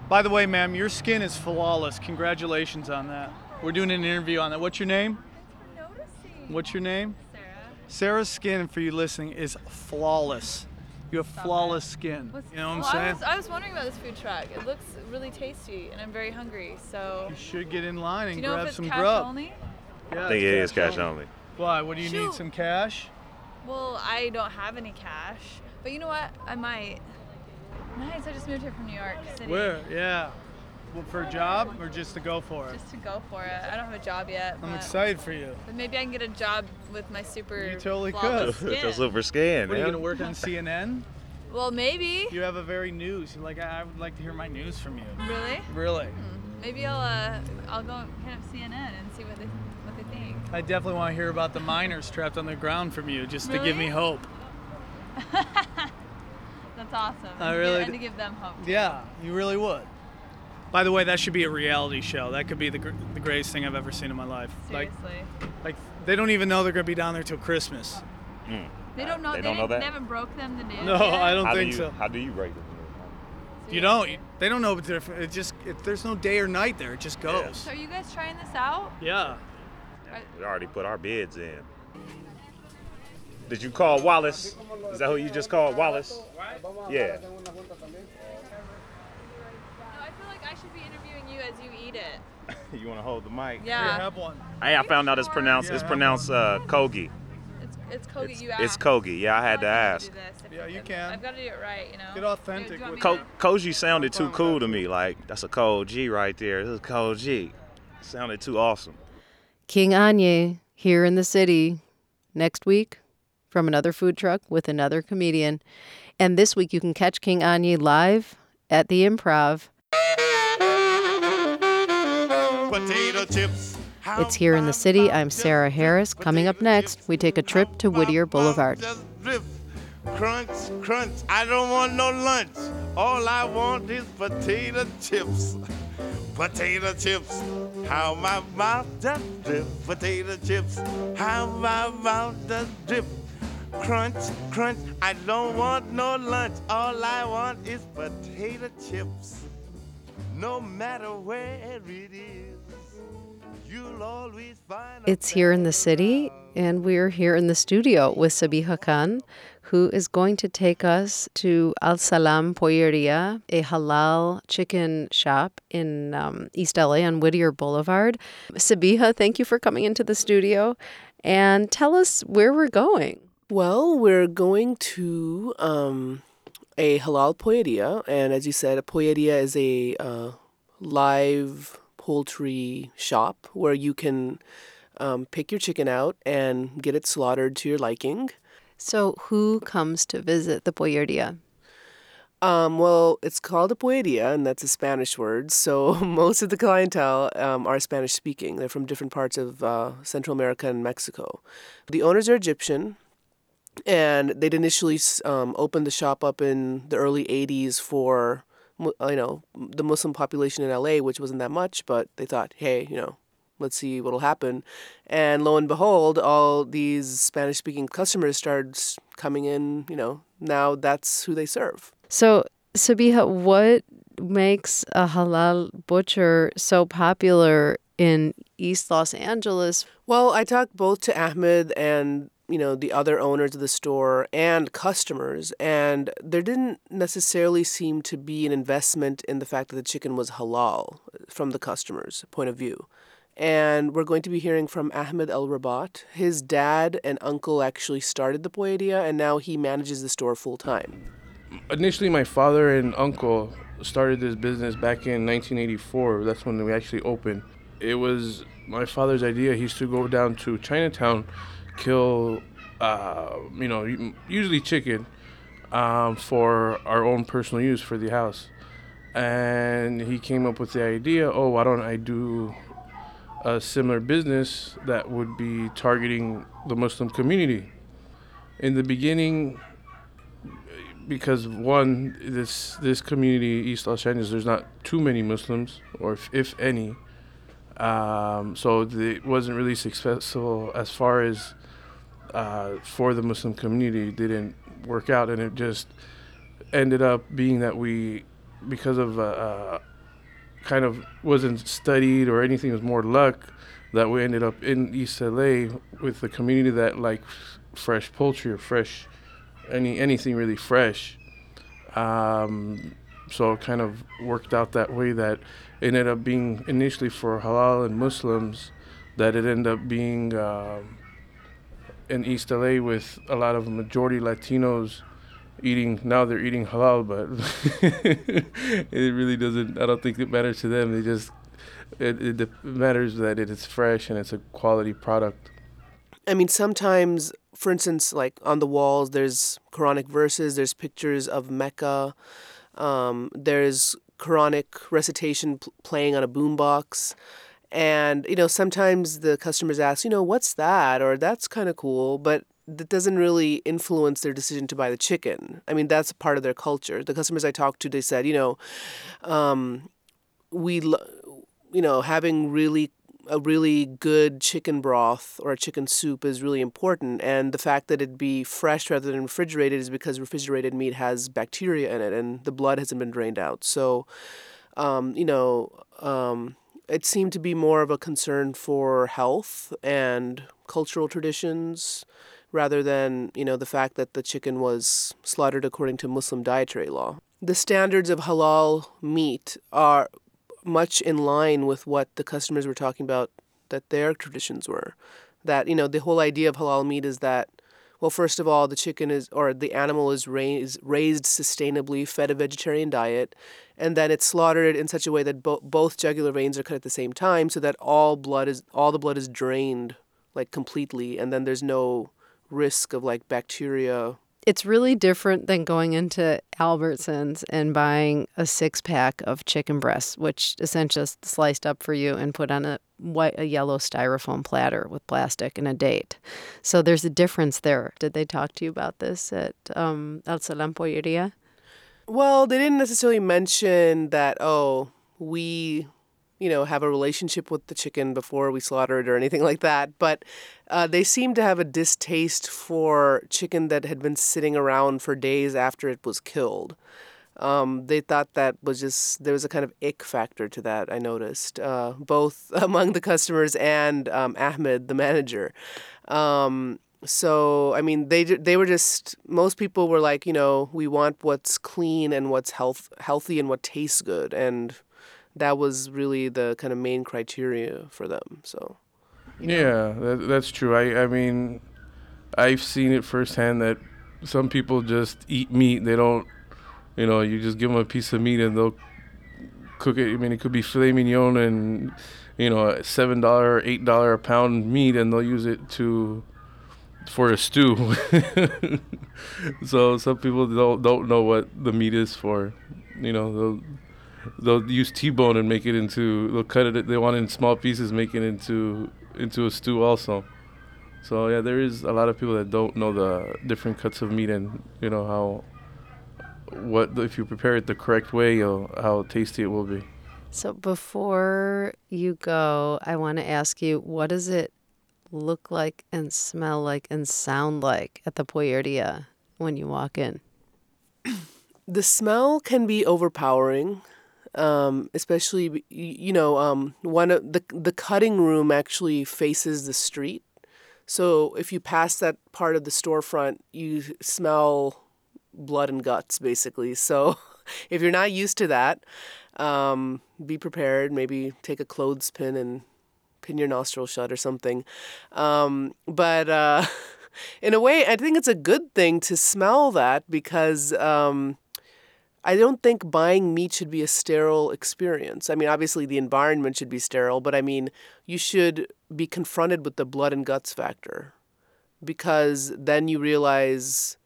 By the way, ma'am, your skin is flawless. Congratulations on that. We're doing an interview on that. What's your name? What's your name? Sarah. Sarah's skin, for you listening, is flawless. You have flawless skin. You know what I'm Well, I saying? was, I was wondering about this food truck. It looks really tasty, and I'm very hungry. So, You should get in line do and you know grab if it's some cash grub. only? Yeah, I think it's it is cash only. Why? What do you need? Some cash? Well, I don't have any cash, but you know what? I might. Nice. I just moved here from New York City. Where? Yeah. Well, for a job or just to go for it? Just to go for it. I don't have a job yet. I'm excited for you. But maybe I can get a job with my super. You totally could. Skin. Just super scan. What are you man. gonna work on CNN? Well, maybe. You have a very news. Like I, I would like to hear my news from you. Really? Really. Maybe I'll uh, I'll go hit up CNN and see what they what they think. I definitely want to hear about the miners trapped on the ground from you, just to give me hope. That's awesome. I And to really give, and to give them hope. Yeah, you really would. By the way, that should be a reality show. That could be the, gr- the greatest thing I've ever seen in my life. Seriously. Like, like they don't even know they're gonna be down there till Christmas. Mm. They don't know. They They, don't know that? they haven't broke them the news. No, yet? I don't how think do you, so. How do you rate it? You don't. They don't know. But it just it, there's no day or night there. It just goes. So are you guys trying this out? Yeah. We already put our bids in. Did you call Wallace? Is that who you just called, Wallace? Yeah. No, I feel like I should be interviewing you as you eat it. you want to hold the mic? Yeah. have one. Hey, I found out it's pronounced it's pronounced uh, Kogi. It's it's Kogi. It's, you it's. Kogi. Yeah, I had to ask. Yeah, you can. I've got to do it right, you know. Get authentic Do you want me Ko- to- Koji sounded too cool to me. Like that's a cold G right there. This is cold G. Sounded too awesome. King Anye here in the city next week from another food truck with another comedian. And this week you can catch King Anye live at the Improv. Potato chips. It's here in the city. I'm Sarah Harris. Coming up next, we take a trip to Whittier Boulevard. Crunch, crunch. I don't want no lunch. All I want is potato chips. Potato chips. How my mouth does drip. Potato chips. How my mouth does drip. Crunch, crunch. I don't want no lunch. All I want is potato chips. No matter where it is, you'll always find It's here in the city, and we're here in the studio with Sabiha Khan, who is going to take us to Al Salam Polleria, a halal chicken shop in um, East LA on Whittier Boulevard. Sabiha, thank you for coming into the studio and tell us where we're going. Well, we're going to um, a halal polleria, and as you said, a polleria is a uh, live poultry shop where you can um, pick your chicken out and get it slaughtered to your liking. So, who comes to visit the Polleria? Um, well, it's called a polleria, and that's a Spanish word. So most of the clientele um, are Spanish speaking. They're from different parts of uh, Central America and Mexico. The owners are Egyptian, and they'd initially um, opened the shop up in the early 80s for you know the Muslim population in LA, which wasn't that much, but they thought, hey, you know, let's see what'll happen. And lo and behold, all these Spanish speaking customers started coming in. You know, now that's who they serve. So, Sabiha, what makes a halal butcher so popular in East Los Angeles? Well, I talked both to Ahmed and you know the other owners of the store and customers, and there didn't necessarily seem to be an investment in the fact that the chicken was halal from the customers' point of view. And we're going to be hearing from Ahmed El Rabat. His dad and uncle actually started the Polleria, and now he manages the store full time. Initially, my father and uncle started this business back in 1984. That's when we actually opened. It was my father's idea. He used to go down to Chinatown, kill, uh, you know, usually chicken, um, for our own personal use for the house. And he came up with the idea oh, why don't I do a similar business that would be targeting the Muslim community? In the beginning, because one, this this community, East Los Angeles, there's not too many Muslims, or if, if any. Um, so the, it wasn't really successful as far as uh, for the Muslim community. It didn't work out, and it just ended up being that we, because of uh, uh, kind of wasn't studied or anything, it was more luck that we ended up in East LA with the community that like fresh poultry or fresh any anything really fresh. Um, so it kind of worked out that way that ended up being initially for halal and Muslims, that it ended up being um, in East LA with a lot of majority Latinos eating. Now they're eating halal, but it really doesn't. I don't think it matters to them. They just it, it matters that it is fresh and it's a quality product. I mean, sometimes, for instance, like on the walls, there's Quranic verses, there's pictures of Mecca, um, there's Quranic recitation pl- playing on a boombox. And, you know, sometimes the customers ask, you know, what's that? Or that's kind of cool. But that doesn't really influence their decision to buy the chicken. I mean, that's part of their culture. The customers I talked to, they said, you know, um, we, you know, having really a really good chicken broth or a chicken soup is really important. And the fact that it'd be fresh rather than refrigerated is because refrigerated meat has bacteria in it and the blood hasn't been drained out. So, um, you know, um, it seemed to be more of a concern for health and cultural traditions rather than, you know, the fact that the chicken was slaughtered according to Muslim dietary law. The standards of halal meat are much in line with what the customers were talking about that their traditions were. That, you know, the whole idea of halal meat is that, well, first of all, the chicken is, or the animal is raised, raised sustainably, fed a vegetarian diet, and then it's slaughtered in such a way that bo- both jugular veins are cut at the same time so that all blood is, all the blood is drained, like, completely, and then there's no risk of, like, bacteria it's really different than going into Albertsons and buying a six pack of chicken breasts, which essentially is sliced up for you and put on a white, a yellow styrofoam platter with plastic and a date. So there's a difference there. Did they talk to you about this at um, El Salam Polleria? Well, they didn't necessarily mention that. Oh, we you know, have a relationship with the chicken before we slaughter it or anything like that. But uh, they seem to have a distaste for chicken that had been sitting around for days after it was killed. Um, they thought that was just there was a kind of ick factor to that. I noticed uh, both among the customers and um, Ahmed, the manager. Um, so I mean, they they were just most people were like, you know, we want what's clean and what's health healthy and what tastes good, and that was really the kind of main criteria for them. So. You know. Yeah, that, that's true. I I mean, I've seen it firsthand that some people just eat meat. They don't, you know, you just give them a piece of meat and they'll cook it. I mean, it could be filet mignon and you know, seven dollar, eight dollar a pound meat, and they'll use it to for a stew. so some people don't don't know what the meat is for. You know, they'll they'll use T-bone and make it into they'll cut it they want it in small pieces make it into into a stew also. So yeah there is a lot of people that don't know the different cuts of meat and you know how what if you prepare it the correct way you know, how tasty it will be. So before you go i want to ask you what does it look like and smell like and sound like at the polleria when you walk in? The smell can be overpowering um, especially you know um, one of the the cutting room actually faces the street, so if you pass that part of the storefront, you smell blood and guts basically. So if you're not used to that, um, be prepared. Maybe take a clothespin and pin your nostril shut or something. Um, but uh, in a way, I think it's a good thing to smell that because um, I don't think buying meat should be a sterile experience. I mean, obviously the environment should be sterile, but I mean, you should be confronted with the blood and guts factor because then you realize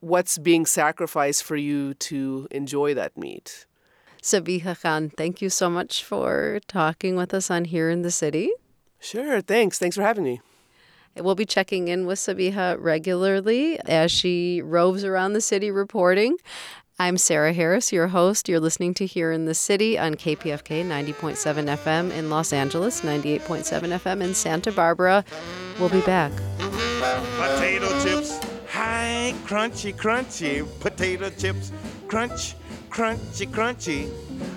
what's being sacrificed for you to enjoy that meat. Sabiha Khan, thank you so much for talking with us on Here in the City. Sure, thanks. Thanks for having me. We'll be checking in with Sabiha regularly as she roves around the city reporting. I'm Sarah Harris, your host. You're listening to Here in the City on KPFK 90.7 FM in Los Angeles, 98.7 FM in Santa Barbara. We'll be back. Potato chips, hi, crunchy, crunchy. Potato chips, crunch, crunchy, crunchy.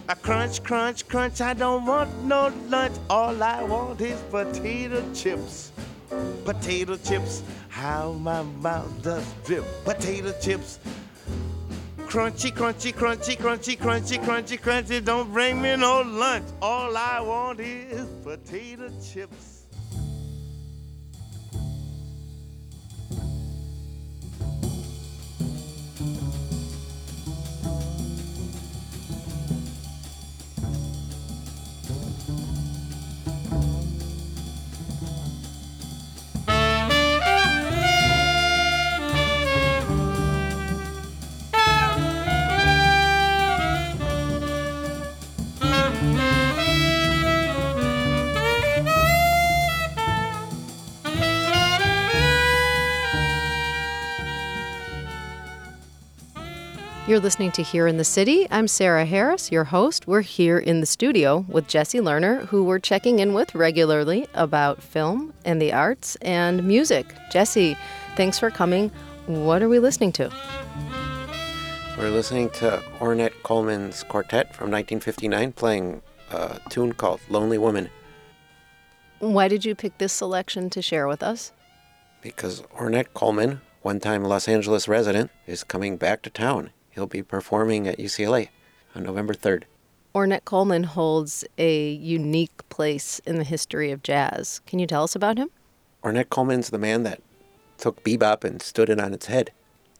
A crunch, crunch, crunch. I don't want no lunch. All I want is potato chips. Potato chips, how my mouth does drip. Potato chips. Crunchy, crunchy, crunchy, crunchy, crunchy, crunchy, crunchy. Don't bring me no lunch. All I want is potato chips. You're listening to Here in the City. I'm Sarah Harris, your host. We're here in the studio with Jesse Lerner, who we're checking in with regularly about film and the arts and music. Jesse, thanks for coming. What are we listening to? We're listening to Ornette Coleman's quartet from 1959 playing a tune called Lonely Woman Why did you pick this selection to share with us? because Ornette Coleman, one time Los Angeles resident, is coming back to town. He'll be performing at UCLA on November 3rd. Ornette Coleman holds a unique place in the history of jazz. Can you tell us about him? Ornette Coleman's the man that took bebop and stood it on its head.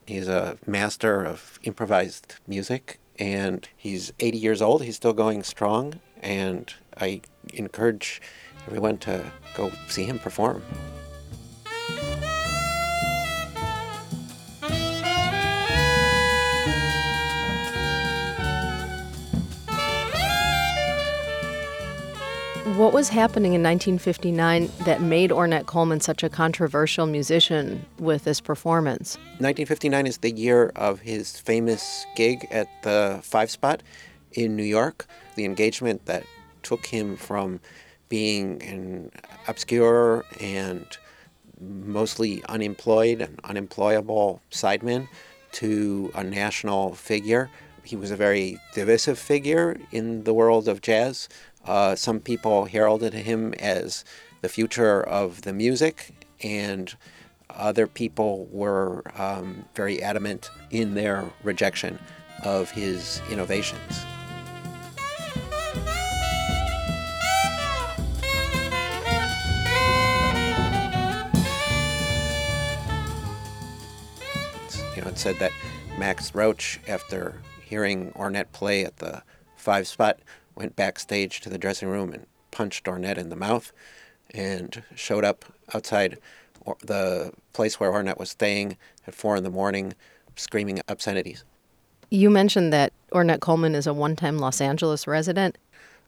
He's a master of improvised music and he's 80 years old. He's still going strong and I encourage everyone to go see him perform. What was happening in 1959 that made Ornette Coleman such a controversial musician with this performance? 1959 is the year of his famous gig at the Five Spot in New York. The engagement that took him from being an obscure and mostly unemployed and unemployable sideman to a national figure. He was a very divisive figure in the world of jazz. Uh, some people heralded him as the future of the music, and other people were um, very adamant in their rejection of his innovations. you know, it said that Max Roach, after hearing Ornette play at the Five Spot, went backstage to the dressing room and punched Ornette in the mouth, and showed up outside or- the place where Ornette was staying at four in the morning, screaming obscenities. You mentioned that Ornette Coleman is a one time Los Angeles resident.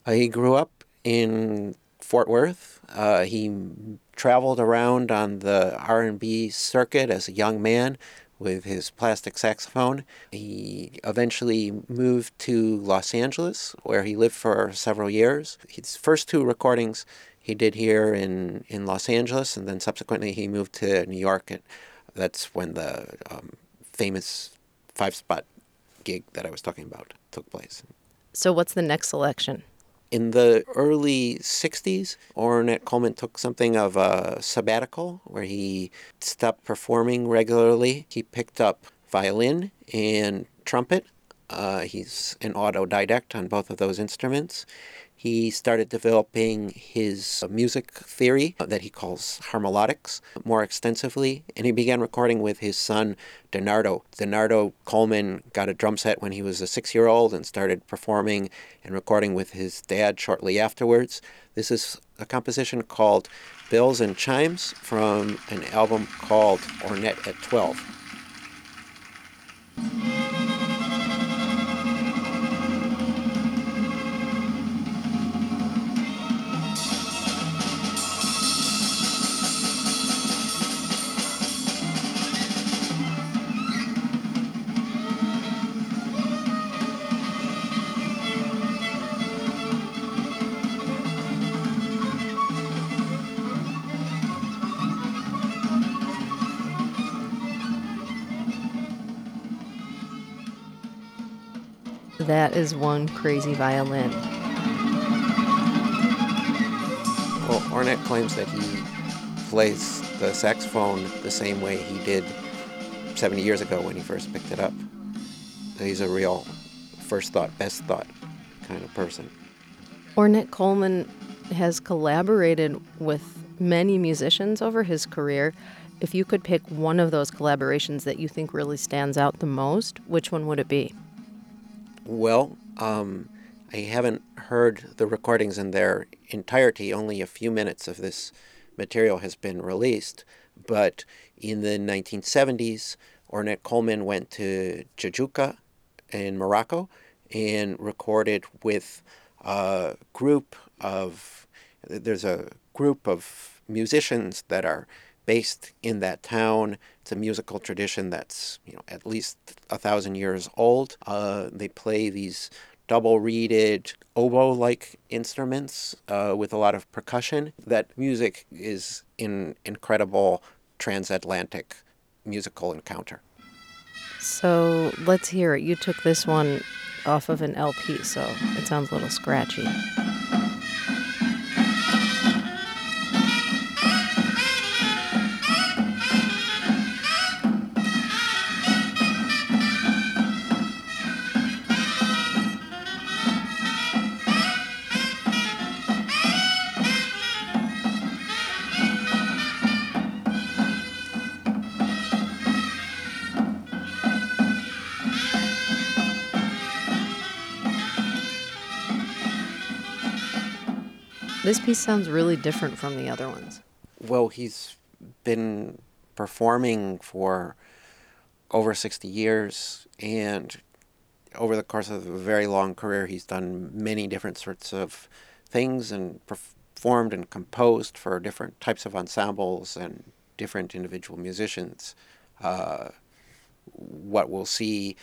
Uh, he grew up in Fort Worth. Uh, he traveled around on the R&B circuit as a young man with his plastic saxophone. He eventually moved to Los Angeles, where he lived for several years. His first two recordings he did here in, in Los Angeles, and then subsequently he moved to New York. And that's when the um, famous five spot gig that I was talking about took place. So, what's the next selection? In the early 60s, Ornette Coleman took something of a sabbatical where he stopped performing regularly. He picked up violin and trumpet. Uh, he's an autodidact on both of those instruments. He started developing his uh, music theory that he calls harmolodics more extensively, and he began recording with his son, Denardo. Denardo Coleman got a drum set when he was a six year old and started performing and recording with his dad shortly afterwards. This is a composition called Bells and Chimes from an album called Ornette at 12. Is one crazy violin. Well, Ornette claims that he plays the saxophone the same way he did 70 years ago when he first picked it up. He's a real first thought, best thought kind of person. Ornette Coleman has collaborated with many musicians over his career. If you could pick one of those collaborations that you think really stands out the most, which one would it be? Well, um, I haven't heard the recordings in their entirety. Only a few minutes of this material has been released. But in the 1970s, Ornette Coleman went to Jajouka in Morocco and recorded with a group of there's a group of musicians that are based in that town. It's a musical tradition that's you know at least a thousand years old. Uh, they play these double reeded oboe-like instruments uh, with a lot of percussion. That music is an incredible transatlantic musical encounter. So let's hear it. You took this one off of an LP, so it sounds a little scratchy. This piece sounds really different from the other ones. Well, he's been performing for over 60 years, and over the course of a very long career, he's done many different sorts of things and performed and composed for different types of ensembles and different individual musicians. Uh, what we'll see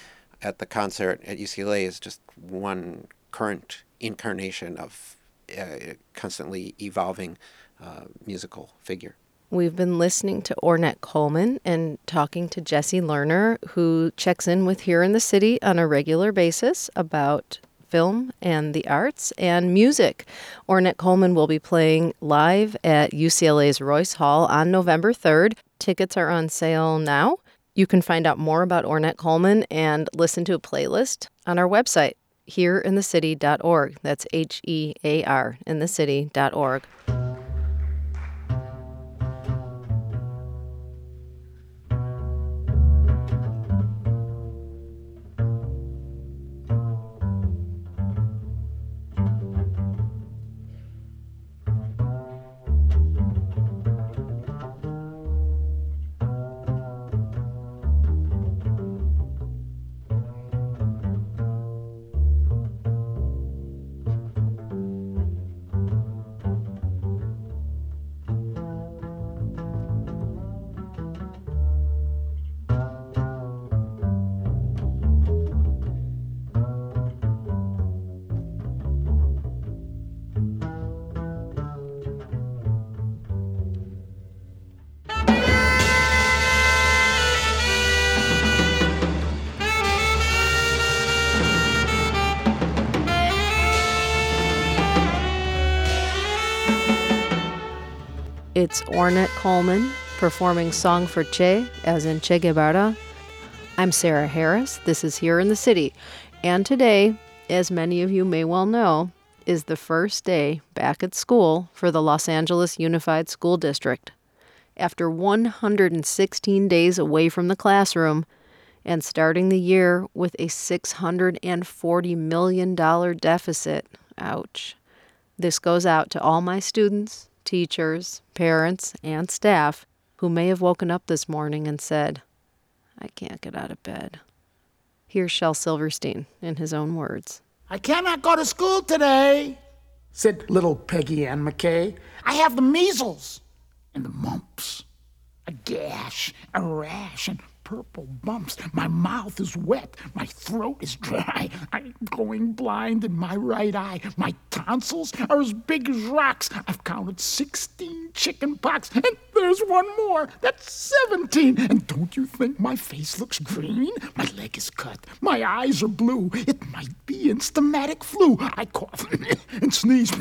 at the concert at UCLA is just one current incarnation of uh, constantly evolving uh, musical figure. We've been listening to Ornette Coleman and talking to Jesse Lerner, who checks in with Here in the City on a regular basis about film and the arts and music. Ornette Coleman will be playing live at UCLA's Royce Hall on November 3rd. Tickets are on sale now. You can find out more about Ornette Coleman and listen to a playlist on our website, hearinthecity.org. That's H E A R in the city.org. Ornette Coleman performing Song for Che, as in Che Guevara. I'm Sarah Harris. This is Here in the City. And today, as many of you may well know, is the first day back at school for the Los Angeles Unified School District. After 116 days away from the classroom and starting the year with a $640 million deficit, ouch. This goes out to all my students, teachers, parents, and staff who may have woken up this morning and said, I can't get out of bed. Here's Shel Silverstein in his own words. I cannot go to school today, said little Peggy Ann McKay. I have the measles and the mumps, a gash, a rash, and purple bumps. My mouth is wet. My throat is dry. I'm going blind in my right eye. My tonsils are as big as rocks. I've counted 16 chicken pox, and there's one more. That's 17. And don't you think my face looks green? My leg is cut. My eyes are blue. It might be instamatic flu. I cough and sneeze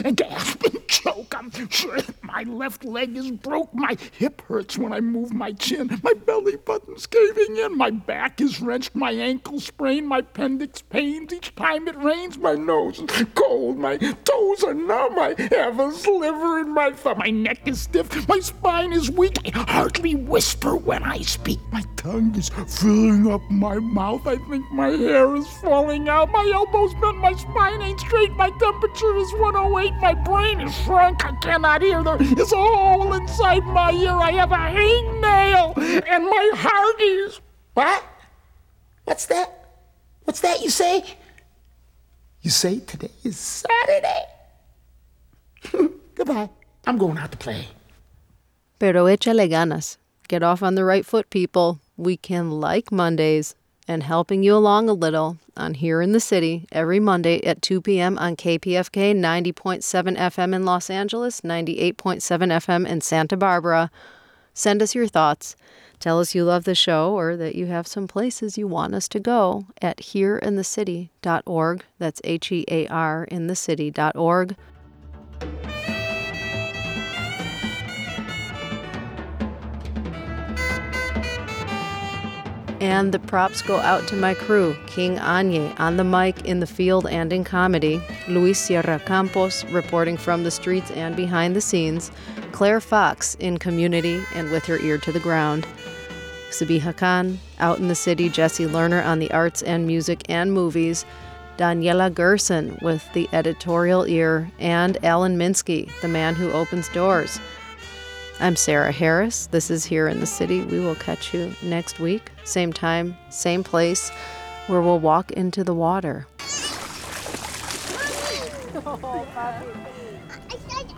and gasp and choke. I'm sure my left leg is broke. My hip hurts when I move my chin. My belly button's caving in. My back is wrenched. My ankle sprained. My appendix pains each time it rains. My nose is cold. My toes are numb. I have a sliver in my thumb. My neck is stiff. My spine is weak. I hardly whisper when I speak. My tongue is filling up my mouth. I think my hair is falling out. My elbows bent. My spine ain't straight. My temperature is 108. My brain is shrunk. I cannot hear. There is all inside my ear. I have a hangnail. And my heart is. What? What's that? What's that you say? You say today is Saturday? Goodbye. I'm going out to play. Pero échale ganas. Get off on the right foot, people. We can like Mondays and helping you along a little on Here in the City every Monday at 2 p.m. on KPFK 90.7 FM in Los Angeles, 98.7 FM in Santa Barbara. Send us your thoughts. Tell us you love the show or that you have some places you want us to go at hearinthecity.org. That's H E A R in the city.org. And the props go out to my crew King Anye on the mic, in the field, and in comedy, Luis Sierra Campos reporting from the streets and behind the scenes, Claire Fox in community and with her ear to the ground, Sabiha Khan out in the city, Jesse Lerner on the arts and music and movies, Daniela Gerson with the editorial ear, and Alan Minsky, the man who opens doors. I'm Sarah Harris. This is Here in the City. We will catch you next week, same time, same place, where we'll walk into the water. Oh, I,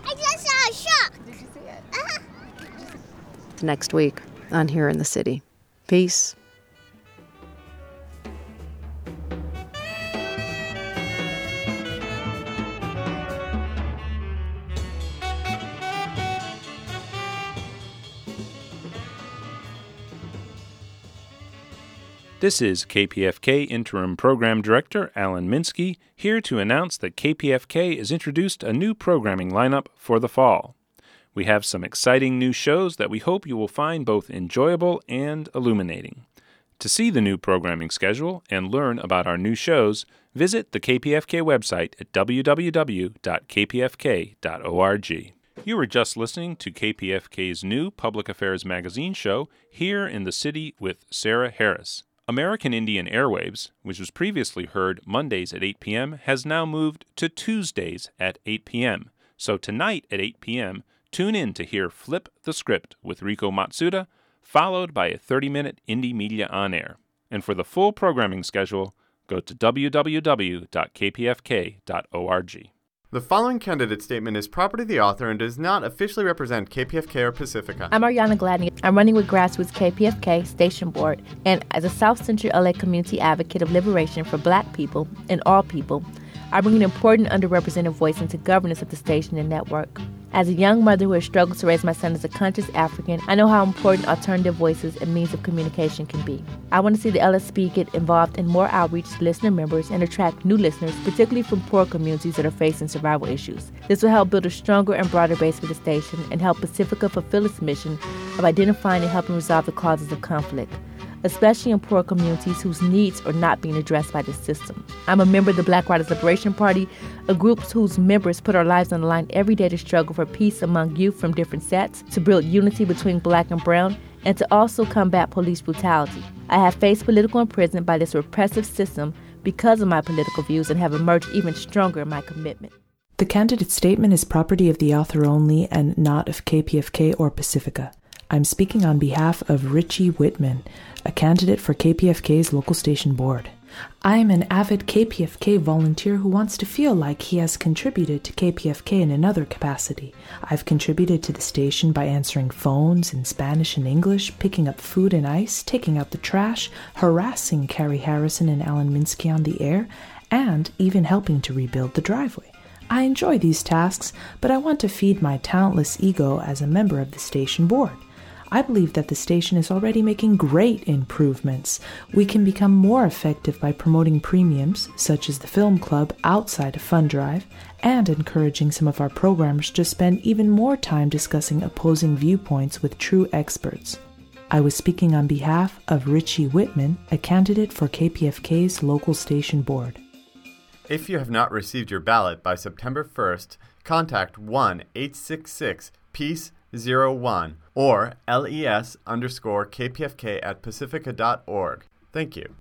I just saw a shark. Did you see it? Uh-huh. Next week on Here in the City. Peace. This is KPFK Interim Program Director Alan Minsky here to announce that KPFK has introduced a new programming lineup for the fall. We have some exciting new shows that we hope you will find both enjoyable and illuminating. To see the new programming schedule and learn about our new shows, visit the KPFK website at www.kpfk.org. You were just listening to KPFK's new Public Affairs Magazine show, Here in the City with Sarah Harris. American Indian Airwaves, which was previously heard Mondays at 8 p.m., has now moved to Tuesdays at 8 p.m. So tonight at 8 p.m., tune in to hear Flip the Script with Rico Matsuda, followed by a 30 minute Indymedia on air. And for the full programming schedule, go to www.kpfk.org. The following candidate statement is property of the author and does not officially represent KPFK or Pacifica. I'm Ariana Gladney. I'm running with Grassroots KPFK Station Board, and as a South Central LA community advocate of liberation for Black people and all people, I bring an important underrepresented voice into governance of the station and network. As a young mother who has struggled to raise my son as a conscious African, I know how important alternative voices and means of communication can be. I want to see the LSB get involved in more outreach to listener members and attract new listeners, particularly from poor communities that are facing survival issues. This will help build a stronger and broader base for the station and help Pacifica fulfill its mission of identifying and helping resolve the causes of conflict especially in poor communities whose needs are not being addressed by the system. I'm a member of the Black Riders Liberation Party, a group whose members put our lives on the line every day to struggle for peace among youth from different sets, to build unity between black and brown, and to also combat police brutality. I have faced political imprisonment by this repressive system because of my political views and have emerged even stronger in my commitment. The candidate statement is property of the author only and not of KPFK or Pacifica. I'm speaking on behalf of Richie Whitman, a candidate for KPFK's local station board. I am an avid KPFK volunteer who wants to feel like he has contributed to KPFK in another capacity. I've contributed to the station by answering phones in Spanish and English, picking up food and ice, taking out the trash, harassing Carrie Harrison and Alan Minsky on the air, and even helping to rebuild the driveway. I enjoy these tasks, but I want to feed my talentless ego as a member of the station board. I believe that the station is already making great improvements. We can become more effective by promoting premiums, such as the Film Club, outside of Fund Drive, and encouraging some of our programmers to spend even more time discussing opposing viewpoints with true experts. I was speaking on behalf of Richie Whitman, a candidate for KPFK's local station board. If you have not received your ballot by September 1st, contact 1 866 Peace 01 or les underscore kpfk at pacifica.org. Thank you.